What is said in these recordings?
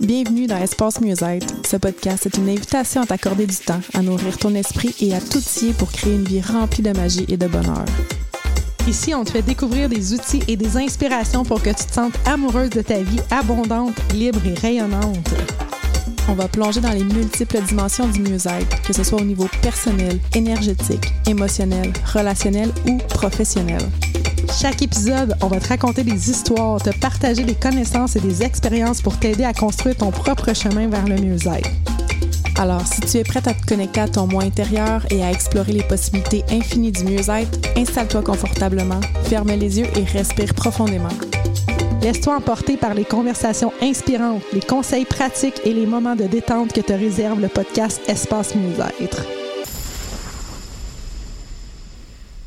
Bienvenue dans Espace Mieux-être. Ce podcast est une invitation à t'accorder du temps, à nourrir ton esprit et à t'outiller pour créer une vie remplie de magie et de bonheur. Ici, on te fait découvrir des outils et des inspirations pour que tu te sentes amoureuse de ta vie abondante, libre et rayonnante. On va plonger dans les multiples dimensions du mieux-être, que ce soit au niveau personnel, énergétique, émotionnel, relationnel ou professionnel. Chaque épisode, on va te raconter des histoires, te partager des connaissances et des expériences pour t'aider à construire ton propre chemin vers le mieux-être. Alors, si tu es prête à te connecter à ton moi intérieur et à explorer les possibilités infinies du mieux-être, installe-toi confortablement, ferme les yeux et respire profondément. Laisse-toi emporter par les conversations inspirantes, les conseils pratiques et les moments de détente que te réserve le podcast Espace Mieux-être.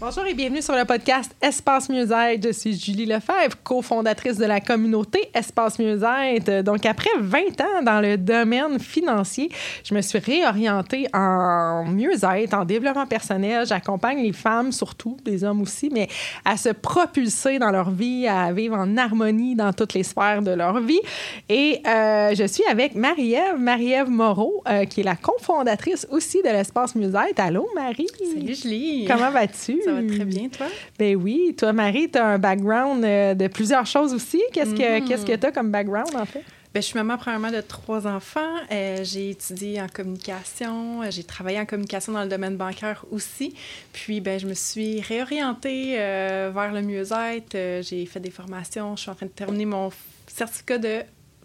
Bonjour et bienvenue sur le podcast Espace Mieux-être. Je suis Julie Lefebvre, cofondatrice de la communauté Espace Mieux-être. Donc, après 20 ans dans le domaine financier, je me suis réorientée en mieux-être, en développement personnel. J'accompagne les femmes, surtout, des hommes aussi, mais à se propulser dans leur vie, à vivre en harmonie dans toutes les sphères de leur vie. Et euh, je suis avec Marie-Ève, Marie-Ève Moreau, euh, qui est la cofondatrice aussi de l'Espace Mieux-être. Allô, Marie? Salut, Julie. Comment vas-tu? Ça va très bien, toi? Ben oui. Toi, Marie, tu as un background euh, de plusieurs choses aussi. Qu'est-ce que Mhm. qu'est-ce que tu as comme background, en fait? Ben, je suis maman premièrement de trois enfants. Euh, j'ai étudié en communication. Euh, J'ai travaillé en communication dans le domaine bancaire aussi. Puis, ben, je me suis réorientée euh, vers le mieux-être. Euh, j'ai fait des formations. Je suis en train de terminer mon certificat de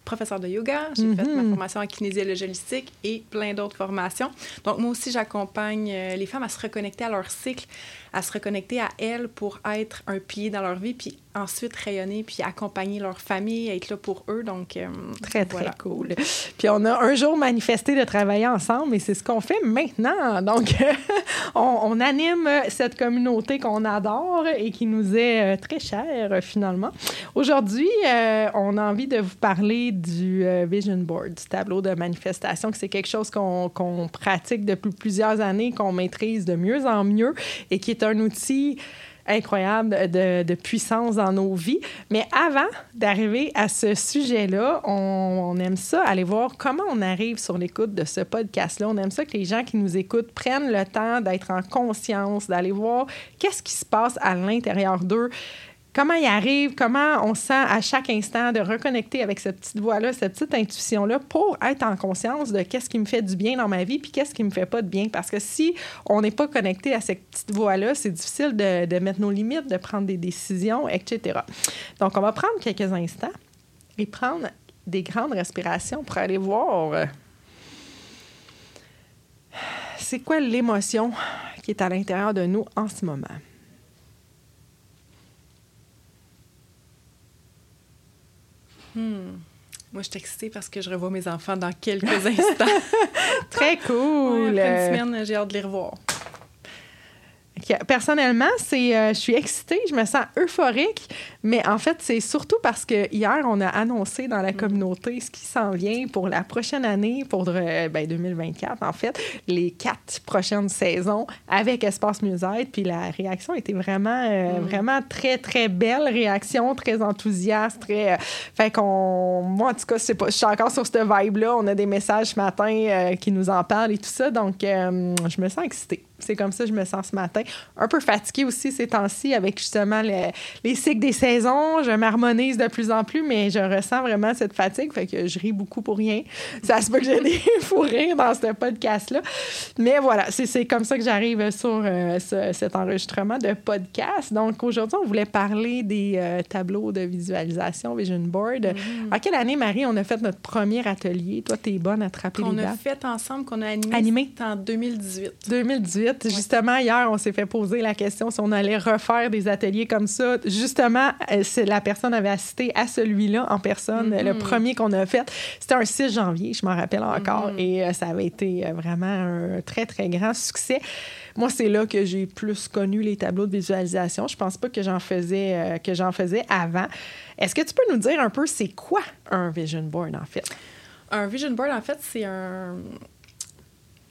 professeur de yoga. J'ai fait ma Mhm. formation en kinésiologie holistique et plein d'autres formations. Donc, moi aussi, j'accompagne euh, les femmes à se reconnecter à leur cycle, à se reconnecter à elles pour être un pilier dans leur vie, puis ensuite rayonner, puis accompagner leur famille, être là pour eux. Donc, euh, Très, très cool. Puis on a un jour manifesté de travailler ensemble et c'est ce qu'on fait maintenant. Donc, on, on anime cette communauté qu'on adore et qui nous est euh, très chère, finalement. Aujourd'hui, euh, on a envie de vous parler du euh, Vision Board, du tableau de manifestation, que c'est quelque chose qu'on pratique depuis plusieurs années, qu'on maîtrise de mieux en mieux et qui est un outil incroyable de, de puissance dans nos vies. Mais avant d'arriver à ce sujet-là, on, on aime ça, aller voir comment on arrive sur l'écoute de ce podcast-là. On aime ça que les gens qui nous écoutent prennent le temps d'être en conscience, d'aller voir qu'est-ce qui se passe à l'intérieur d'eux. Comment ils arrivent, comment on sent à chaque instant de reconnecter avec cette petite voix-là, cette petite intuition-là pour être en conscience de qu'est-ce qui me fait du bien dans ma vie puis qu'est-ce qui me fait pas de bien? Parce que si on n'est pas connecté à cette petite voix-là, c'est difficile de, de mettre nos limites, de prendre des décisions, etc. Donc, on va prendre quelques instants et prendre des grandes respirations pour aller voir c'est quoi l'émotion qui est à l'intérieur de nous en ce moment? Hmm. Moi, je suis excitée parce que je revois mes enfants dans quelques instants. Très cool! Ouais, après une semaine, j'ai hâte de les revoir. Que- Personnellement, c'est, euh, je suis excitée, je me sens euphorique, mais en fait, c'est surtout parce que hier, on a annoncé dans la communauté ce qui s'en vient pour la prochaine année, pour euh, ben, 2024, en fait, les quatre prochaines saisons avec Espace Mieux-être. Puis la réaction était vraiment, euh, vraiment très, très belle réaction, très enthousiaste, très. euh, fait qu'on. Moi, en tout cas, pas, je suis encore sur cette vibe-là. On a des messages ce matin euh, qui nous en parlent et tout ça, donc euh, je me sens excitée. C'est comme ça que je me sens ce matin. Un peu fatiguée aussi ces temps-ci avec justement le- les cycles des saisons. Je m'harmonise de plus en plus, mais je ressens vraiment cette fatigue. Fait que je ris beaucoup pour rien. Ça se peut que j'ai des fous rires dans ce podcast-là. Mais voilà, c'est comme ça que j'arrive sur euh, ce- cet enregistrement de podcast. Donc aujourd'hui, on voulait parler des euh, tableaux de visualisation Vision Board. En quelle année, Marie, on a fait notre premier atelier? Toi, tu es bonne à te rappeler Qu'on les a dates? fait ensemble, qu'on a animé, Animé. en 2018. 2018. Justement, hier, on s'est fait poser la question si on allait refaire des ateliers comme ça. Justement, euh, c'est- la personne avait assisté à celui-là en personne. Mhm. Le premier qu'on a fait, c'était un 6 janvier, je m'en rappelle encore. Mhm. Et euh, ça avait été euh, vraiment un très, très grand succès. Moi, c'est là que j'ai plus connu les tableaux de visualisation. Je pense pas que j'en faisais, euh, que j'en faisais avant. Est-ce que tu peux nous dire un peu c'est quoi un vision board, en fait? Un vision board, en fait, c'est un...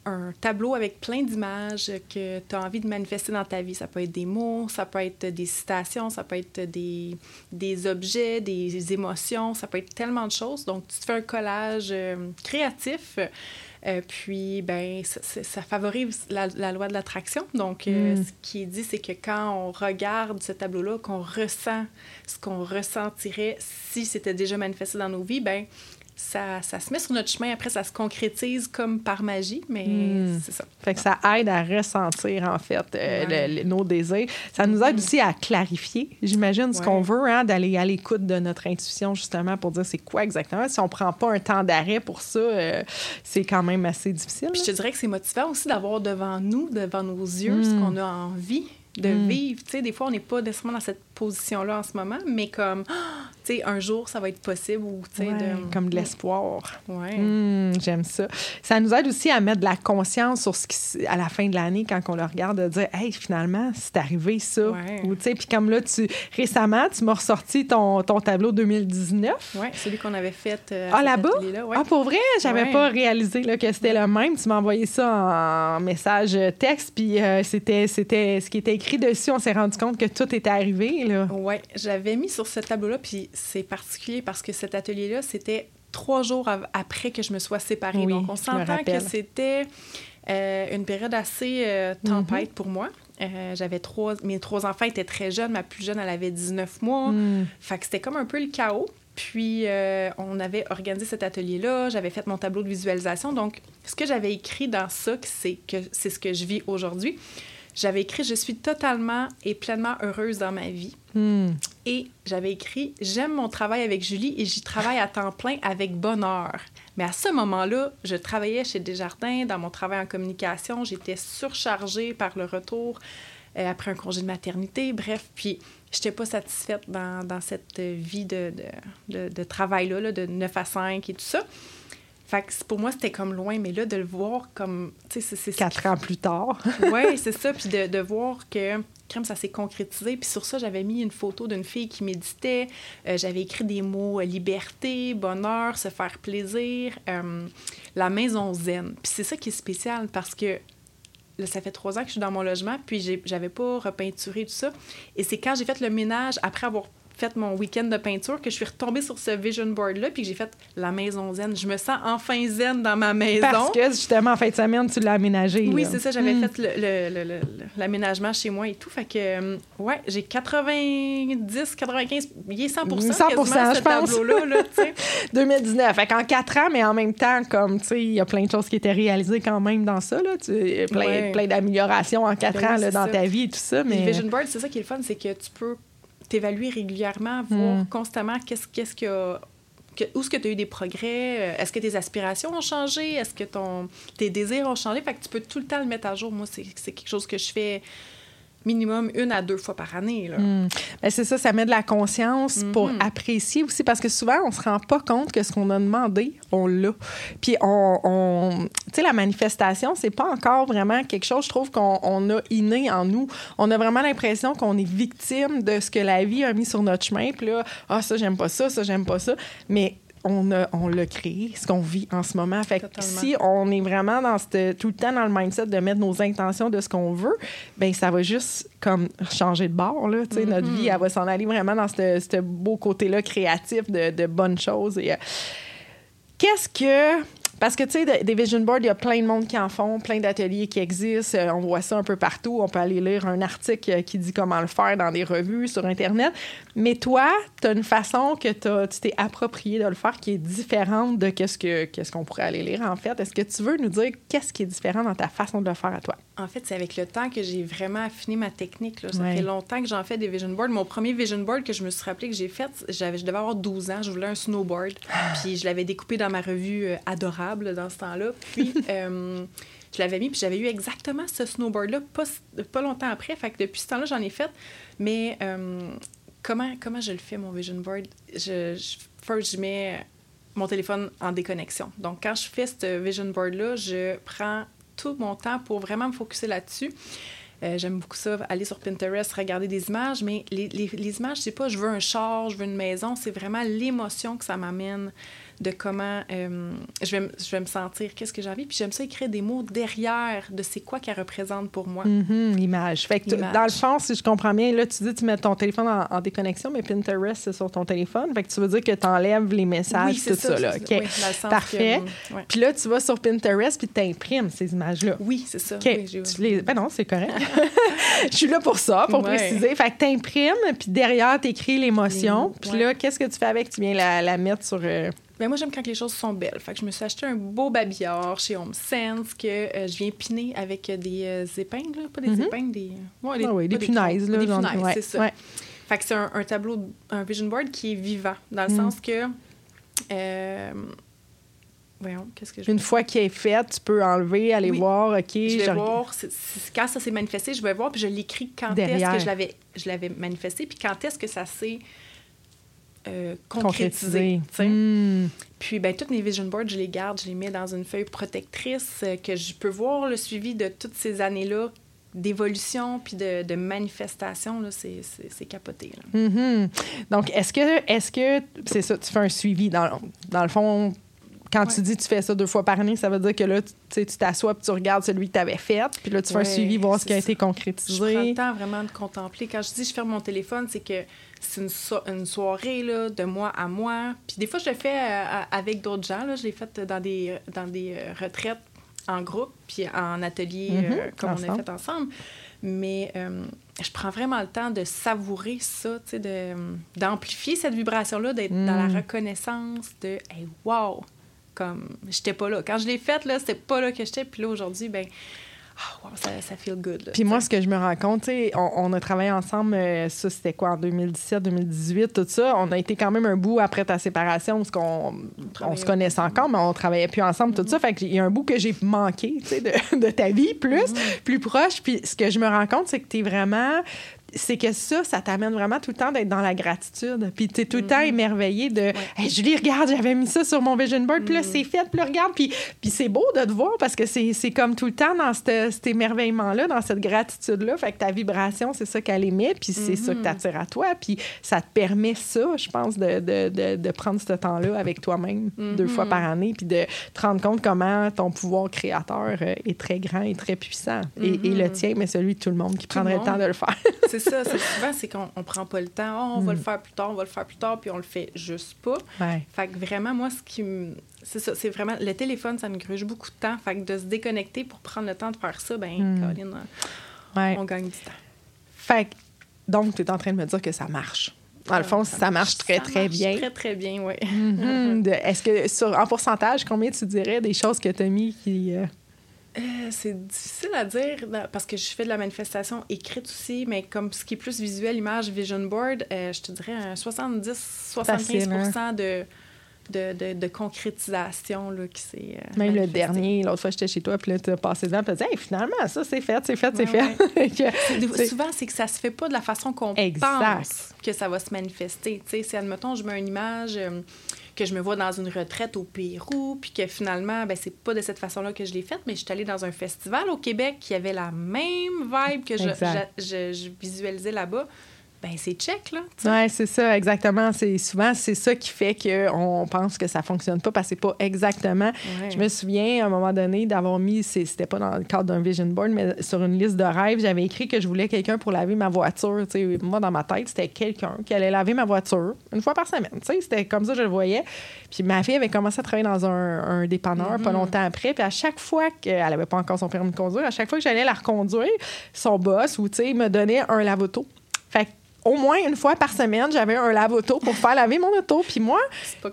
un tableau avec plein d'images que tu as envie de manifester dans ta vie. Ça peut être des mots, ça peut être des citations, ça peut être des, des objets, des émotions, ça peut être tellement de choses. Donc, tu te fais un collage euh, créatif. Euh, puis, ben, ça, ça favorise la, la, loi de l'attraction. Donc, euh, mm. ce qui est dit, c'est que quand on regarde ce tableau-là, qu'on ressent ce qu'on ressentirait si c'était déjà manifesté dans nos vies, ben, ça, ça, se met sur notre chemin. Après, ça se concrétise comme par magie, mais hmm. c'est ça. Fait que ça aide à ressentir, en fait, euh, nos désirs. Ça nous aide hmm. aussi à clarifier, j'imagine, ce qu'on veut, hein, d'aller à l'écoute de notre intuition, justement, pour dire c'est quoi exactement. Si on prend pas un temps d'arrêt pour ça, euh, c'est quand même assez difficile. Puis je te dirais que c'est motivant aussi d'avoir devant nous, devant nos yeux, ce hmm. qu'on a envie de vivre. Tu sais, des fois, on n'est pas nécessairement dans cette position-là en ce moment, mais comme, sais, un jour, ça va être possible ou, tu sais, de... Comme de l'espoir. Ouais. Hmm, j'aime ça. Ça nous aide aussi à mettre de la conscience sur ce qui, à la fin de l'année, quand on le regarde, de dire, hey, finalement, c'est arrivé ça. Ou, tu sais, puis comme là, tu, récemment, tu m'as ressorti ton, ton tableau 2019. Oui, celui qu'on avait fait. Euh, ah, là-bas? Ah, pour vrai? J'avais pas réalisé là, que c'était le même. Tu m'as envoyé ça en message texte, puis euh, c'était, c'était ce qui était écrit dessus. On s'est rendu compte que tout était arrivé. Oui, j'avais mis sur ce tableau-là, puis c'est particulier parce que cet atelier-là, c'était trois jours après que je me sois séparée. Donc, on s'entend que c'était euh, une période assez euh, tempête mm-hmm. pour moi. Euh, j'avais trois... Mes trois enfants étaient très jeunes. Ma plus jeune, elle avait 19 mois. Mm. Fait que c'était comme un peu le chaos. Puis, on avait organisé cet atelier-là. J'avais fait mon tableau de visualisation. Donc, ce que j'avais écrit dans ça, c'est que c'est ce que je vis aujourd'hui j'avais écrit Je suis totalement et pleinement heureuse dans ma vie. Hmm. Et j'avais écrit J'aime mon travail avec Julie et j'y travaille à temps plein avec bonheur. Mais à ce moment-là, je travaillais chez Desjardins dans mon travail en communication. J'étais surchargée par le retour euh, après un congé de maternité. Bref, puis je n'étais pas satisfaite dans, dans cette vie de, de, de, travail-là, là, de 9 à 5 et tout ça. Fait que pour moi, c'était comme loin, mais là, de le voir comme. C'est, Quatre ans plus tard. oui, c'est ça. Puis de, de, voir que crème, ça s'est concrétisé. Puis sur ça, j'avais mis une photo d'une fille qui méditait. Euh, j'avais écrit des mots euh, liberté, bonheur, se faire plaisir, euh, la maison zen. Puis c'est ça qui est spécial parce que là, ça fait trois ans que je suis dans mon logement, puis j'avais pas repeinturé tout ça. Et c'est quand j'ai fait le ménage, après avoir fait mon week-end de peinture que je suis retombée sur ce vision board-là, puis que j'ai fait la maison zen. Je me sens enfin zen dans ma maison. Parce que justement, en fin de semaine, tu l'as aménagé. Oui, c'est ça. J'avais hmm. fait l'aménagement chez moi et tout. Fait que, euh, ouais, j'ai 90, 95, il est 100 100% je pense. Tableau-là, 2019. Fait qu'en quatre ans, mais en même temps, comme, tu sais, il y a plein de choses qui étaient réalisées quand même dans ça, là. Plein, plein d'améliorations en quatre ben ans là, dans ta vie et tout ça. Mais... Le vision board, c'est ça qui est le fun, c'est que tu peux t'évaluer régulièrement, voir hmm. constamment qu'est-ce qu'est-ce que, où est-ce que tu as eu des progrès? Euh, est-ce que tes aspirations ont changé? Est-ce que ton, tes désirs ont changé? Fait que tu peux tout le temps le mettre à jour. Moi, c'est quelque chose que je fais minimum une à deux fois par année. Là. Ben, c'est ça, ça met de la conscience pour mhm. apprécier aussi, parce que souvent, on se rend pas compte que ce qu'on a demandé, on l'a. Puis, on, on tu sais, la manifestation, c'est pas encore vraiment quelque chose, je trouve, qu'on a inné en nous. On a vraiment l'impression qu'on est victime de ce que la vie a mis sur notre chemin. Puis là, ah, ça, j'aime pas ça, ça, j'aime pas ça. Mais on, a, on l'a créé, ce qu'on vit en ce moment. Fait que si on est vraiment dans cette, tout le temps dans le mindset de mettre nos intentions de ce qu'on veut, ben ça va juste comme changer de bord. Là, Notre mm-hmm. vie, elle va s'en aller vraiment dans ce beau côté-là créatif de, de bonnes choses. Et, euh, Qu'est-ce que parce que, tu sais, des vision boards, il y a plein de monde qui en font, plein d'ateliers qui existent. Euh, on voit ça un peu partout. On peut aller lire un article euh, qui dit comment le faire dans des revues, sur Internet. Mais toi, tu as une façon que tu t'es approprié de le faire qui est différente de qu'est-ce qu'on ce qu'on pourrait aller lire, en fait. Est-ce que tu veux nous dire qu'est-ce qui est différent dans ta façon de le faire à toi? En fait, c'est avec le temps que j'ai vraiment affiné ma technique. Ça fait longtemps que j'en fais des vision boards. Mon premier vision board que je me suis rappelé que j'ai fait, je devais avoir 12 ans. Je voulais un snowboard. Ah. Puis je l'avais découpé dans ma revue euh, Adorable dans ce temps-là. Puis, euh, je l'avais mis, puis j'avais eu exactement ce snowboard-là pas, pas longtemps après. Fait que depuis ce temps-là, j'en ai fait. Mais euh, comment, comment je le fais, mon vision board? Je, je, first, je mets mon téléphone en déconnexion. Donc, quand je fais ce vision board-là, je prends tout mon temps pour vraiment me focuser là-dessus. Euh, j'aime beaucoup ça, aller sur Pinterest, regarder des images, mais les, les, les images, c'est pas je veux un char, je veux une maison, c'est vraiment l'émotion que ça m'amène de comment euh, je, vais, je vais me sentir, qu'est-ce que j'ai envie. Puis j'aime ça écrire des mots derrière de c'est quoi qu'elle représente pour moi. Mm-hmm, l'image. Fait que dans le fond, si je comprends bien, là, tu dis tu mets ton téléphone en, déconnexion, mais Pinterest, c'est sur ton téléphone. Fait que tu veux dire que tu enlèves les messages, tout ça. là. Parfait. Puis là, tu vas sur Pinterest puis tu imprimes ces images-là. Oui, c'est ça. Ben non, c'est correct. je suis là pour ça, pour préciser. Fait que tu imprimes, puis derrière, tu écris l'émotion. Puis là, qu'est-ce que tu fais avec? Tu viens la, la mettre sur... Euh, ben moi, j'aime quand les choses sont belles. Fait que je me suis acheté un beau babillard chez Home Sense que euh, je viens piner avec des euh, épingles, pas des mm-hmm. épingles, des... Ouais, des, ah oui, des punaises. Là, des punaises, c'est ça. Fait que c'est un, tableau, un vision board qui est vivant, dans le mm. sens que... Euh, voyons, qu'est-ce que je... Une fois qu'il est fait, tu peux enlever, aller voir, OK... Je vais voir, quand ça s'est manifesté, je vais voir, puis je l'écris quand est-ce que je l'avais, je l'avais manifesté, puis quand est-ce que ça s'est euh, concrétiser. Hmm. Puis, ben, toutes mes vision boards, je les garde, je les mets dans une feuille protectrice euh, que je peux voir le suivi de toutes ces années-là d'évolution puis de, de manifestation, c'est capoté. Mm-hmm. Donc, est-ce que, est-ce que c'est ça, tu fais un suivi dans, dans le fond, quand tu dis tu fais ça deux fois par année, ça veut dire que là, tu t'assois et tu regardes celui que tu avais fait, puis là, tu fais un suivi, voir ce qui a été concrétisé. Je prends le temps vraiment de contempler. Quand je dis je ferme mon téléphone, c'est que c'est une, soirée là, de moi à moi. Puis des fois, je le fais euh, avec d'autres gens. Là. Je l'ai fait dans des, dans des euh, retraites en groupe, puis en atelier, euh, comme on a fait ensemble. Mais je prends vraiment le temps de savourer ça, d'amplifier cette vibration-là, d'être dans la mm. reconnaissance de hey, wow! Comme, j'étais pas là. Quand je l'ai faite, là, c'était pas là que j'étais. Puis là, aujourd'hui, ben oh, wow, ça, ça feel good. Puis moi, ce que je me rends compte, on, on a travaillé ensemble, euh, ça c'était quoi, en 2017, 2018, tout ça. On a été quand même un bout après ta séparation, parce qu'on on se connaissait encore, mais on travaillait plus ensemble, tout ça. Fait qu'il y a un bout que j'ai manqué, tu sais, de, de, ta vie plus, mm-hmm. plus proche. Puis ce que je me rends compte, c'est que tu es vraiment c'est que ça, ça t'amène vraiment tout le temps d'être dans la gratitude. Puis tu es tout le temps mm-hmm. émerveillé de hey, Julie, regarde, j'avais mis ça sur mon vision board, puis là, mm-hmm. c'est fait, puis là, regarde. Puis, puis c'est beau de te voir parce que c'est comme tout le temps dans cet émerveillement-là, dans cette gratitude-là. Fait que ta vibration, c'est ça qu'elle émet, puis c'est ça que mm-hmm. t'attires à toi. Puis ça te permet ça, je pense, de, de, de, de prendre ce temps-là avec toi-même deux fois par année, puis de te rendre compte comment ton pouvoir créateur euh, est très grand et très puissant. et, et, le tien, mais celui de tout le monde qui prendrait le, temps de le faire. ça. Souvent, c'est qu'on on prend pas le temps. Oh, on va le mm. faire plus tard, on va le faire plus tard, puis on le fait juste pas. Fait que vraiment, moi, ce qui me. C'est ça, c'est vraiment. Le téléphone, ça me gruge beaucoup de temps. Fait que de se déconnecter pour prendre le temps de faire ça, ben, mm. on gagne du temps. Fait que, donc, tu es en train de me dire que ça marche. Dans le fond, ça, marche très, très bien. Très, très bien, oui. Mm-hmm. Est-ce que, sur, en pourcentage, combien tu dirais des choses que tu as mis qui. Euh, euh, c'est difficile à dire parce que je fais de la manifestation écrite aussi, mais comme ce qui est plus visuel, image, vision board, euh, je te dirais un 70-75 hein? de, de, de, de, concrétisation là, qui s'est. Euh, Même le dernier, l'autre fois, j'étais chez toi, puis là, tu as passé devant, puis tu hey, finalement, ça, c'est fait, c'est fait, c'est fait. Souvent, c'est que ça se fait pas de la façon qu'on pense que ça va se manifester. Tu sais, si, admettons, je mets une image que je me vois dans une retraite au Pérou, puis que finalement, ben, c'est pas de cette façon-là que je l'ai faite, mais je suis allée dans un festival au Québec qui avait la même vibe que je, je, visualisais là-bas ben c'est check, là. Oui, c'est ça, exactement. C'est souvent, c'est ça qui fait qu'on pense que ça fonctionne pas parce que c'est pas exactement. Je me souviens, à un moment donné, d'avoir mis, c'était pas dans le cadre d'un vision board, mais sur une liste de rêves, j'avais écrit que je voulais quelqu'un pour laver ma voiture. sais moi, dans ma tête, c'était quelqu'un qui allait laver ma voiture une fois par semaine. C'était comme ça que je le voyais. Puis ma fille avait commencé à travailler dans un, un dépanneur pas mm-hmm. longtemps après. Puis à chaque fois qu'elle avait pas encore son permis de conduire, à chaque fois que j'allais la reconduire, son boss ou, me donnait un lave-auto. Fait au moins une fois par semaine, j'avais un lave-auto pour faire laver mon auto. Puis moi,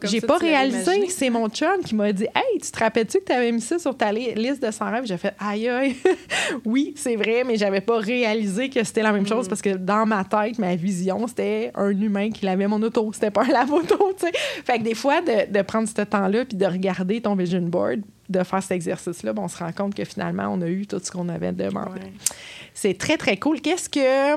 j'ai pas réalisé. C'est mon chum qui m'a dit Hey, tu te rappelles-tu que tu avais mis ça sur ta liste de 100 rêves J'ai fait Aïe, aïe. oui, c'est vrai, mais j'avais pas réalisé que c'était la même chose mm. parce que dans ma tête, ma vision, c'était un humain qui lavait mon auto. C'était pas un lave-auto, tu sais. Fait que des fois, de, prendre ce temps-là puis de regarder ton vision board, de faire cet exercice-là, on se rend compte que finalement, on a eu tout ce qu'on avait demandé. C'est très, très cool. Qu'est-ce que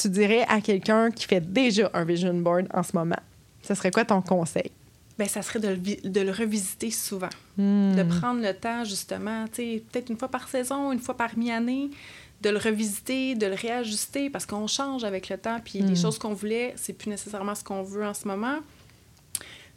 tu dirais à quelqu'un qui fait déjà un vision board en ce moment? Ce serait quoi ton conseil? Bien, ça serait de le, de le revisiter souvent. Hmm. De prendre le temps, justement, peut-être une fois par saison, une fois par mi-année, de le revisiter, de le réajuster parce qu'on change avec le temps. Puis les Mm. choses qu'on voulait, c'est plus nécessairement ce qu'on veut en ce moment.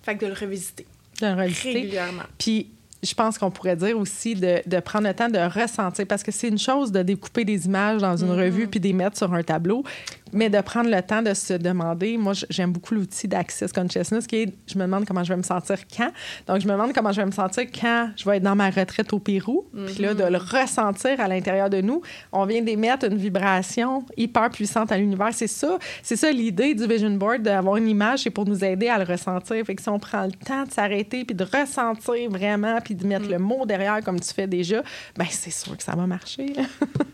Fait que de le revisiter De le revisiter. régulièrement. Puis je pense qu'on pourrait dire aussi de, de prendre le temps de ressentir, parce que c'est une chose de découper des images dans une Mhm. revue puis de les mettre sur un tableau, mais de prendre le temps de se demander, moi j'aime beaucoup l'outil d'Access Consciousness qui est, je me demande comment je vais me sentir quand. Donc je me demande comment je vais me sentir quand je vais être dans ma retraite au Pérou, puis là de le ressentir à l'intérieur de nous. On vient d'émettre une vibration hyper puissante à l'univers. C'est ça, c'est ça l'idée du Vision Board, d'avoir une image, c'est pour nous aider à le ressentir. Fait que si on prend le temps de s'arrêter puis de ressentir vraiment puis de mettre le mot derrière comme tu fais déjà, ben c'est sûr que ça va marcher. là.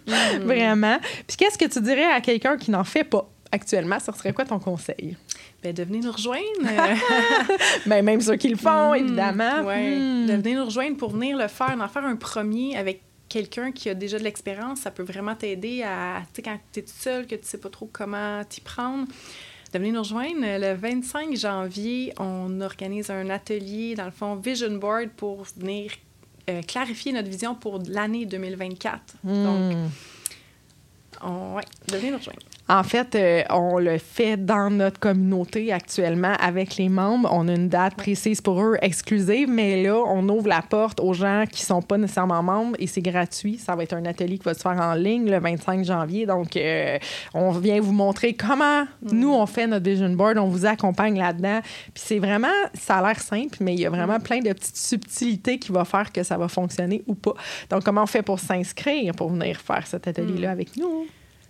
vraiment. Puis qu'est-ce que tu dirais à quelqu'un qui n'en fait pas actuellement? Ce serait quoi ton conseil? Ben, de venir nous rejoindre. Ben, même ceux qui le font, Mm, évidemment. ouais. Mm. De venir nous rejoindre pour venir le faire, d'en faire un premier avec quelqu'un qui a déjà de l'expérience, ça peut vraiment t'aider à, tu sais, quand tu es toute seule, que tu sais pas trop comment t'y prendre, de venir nous rejoindre. Le 25 janvier, on organise un atelier, dans le fond, Vision Board pour venir euh, clarifier notre vision pour l'année 2024. Donc, Mm. on, ouais, de venir nous rejoindre. En fait, euh, on le fait dans notre communauté actuellement avec les membres. On a une date précise pour eux, exclusive, mais là, on ouvre la porte aux gens qui sont pas nécessairement membres et c'est gratuit. Ça va être un atelier qui va se faire en ligne le 25 janvier. Donc, euh, on vient vous montrer comment nous, on fait notre vision board. On vous accompagne là-dedans. Puis c'est vraiment, ça a l'air simple, mais il y a vraiment plein de petites subtilités qui vont faire que ça va fonctionner ou pas. Donc, comment on fait pour s'inscrire, pour venir faire cet atelier-là avec nous?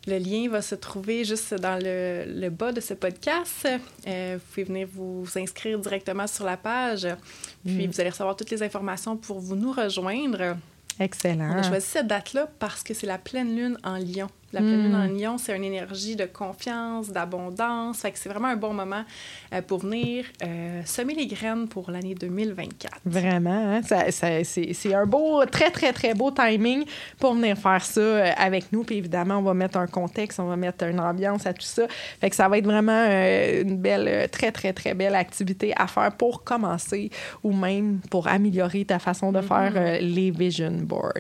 Le lien va se trouver juste dans le, le bas de ce podcast. Euh, vous pouvez venir vous inscrire directement sur la page. Puis Mm. vous allez recevoir toutes les informations pour vous nous rejoindre. Excellent. On a choisi cette date-là parce que c'est la pleine lune en lion. La pleine lune en lion, c'est une énergie de confiance, d'abondance. Fait que c'est vraiment un bon moment euh, pour venir euh, semer les graines pour l'année 2024. Vraiment, hein? Ça- ça- c'est c'est un beau, très, très, très beau timing pour venir faire ça euh, avec nous. Puis évidemment, on va mettre un contexte, on va mettre une ambiance à tout ça. Fait que ça va être vraiment euh, une belle, très, très, très belle activité à faire pour commencer ou même pour améliorer ta façon de faire euh, les vision boards.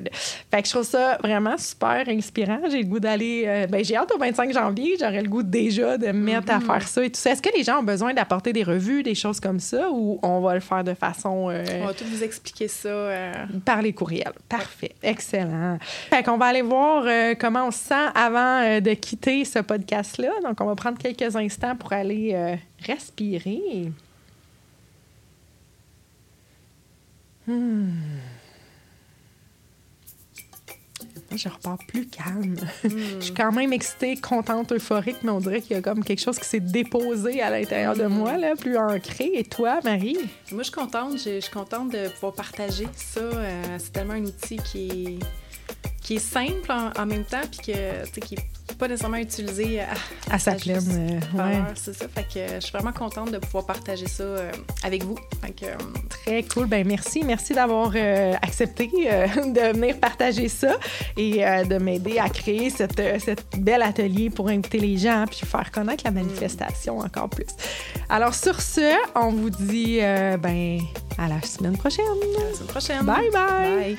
Fait que je trouve ça vraiment super inspirant. J'ai le goût d'aller. Euh, ben, j'ai hâte au 25 janvier. J'aurais le goût déjà de me mettre à faire ça et tout ça. Est-ce que les gens ont besoin d'apporter des revues, des choses comme ça, ou on va le faire de façon. euh, On va tout vous expliquer ça. euh, par les courriels? Parfait. Excellent. Fait qu'on va aller voir comment on se sent avant de quitter ce podcast-là. Donc, on va prendre quelques instants pour aller respirer. Hmm. Je repars plus calme. je suis quand même excitée, contente, euphorique, mais on dirait qu'il y a comme quelque chose qui s'est déposé à l'intérieur de moi, là, plus ancré. Et toi, Marie? Moi, je suis contente. Je, je suis contente de pouvoir partager ça. Euh, c'est tellement un outil qui est, qui est simple en, en même temps, puis que, qui n'est pas nécessairement utilisé à, À sa pleine. euh, ouais. C'est ça. Fait que euh, je suis vraiment contente de pouvoir partager ça euh, avec vous. Fait que, euh, Très cool. Ben merci. Merci d'avoir euh, accepté euh, de venir partager ça et euh, de m'aider à créer cette, euh, cette bel atelier pour inviter les gens puis faire connaître la manifestation encore plus. Alors sur ce, on vous dit euh, ben à la semaine prochaine. à la semaine prochaine. Bye bye. Bye.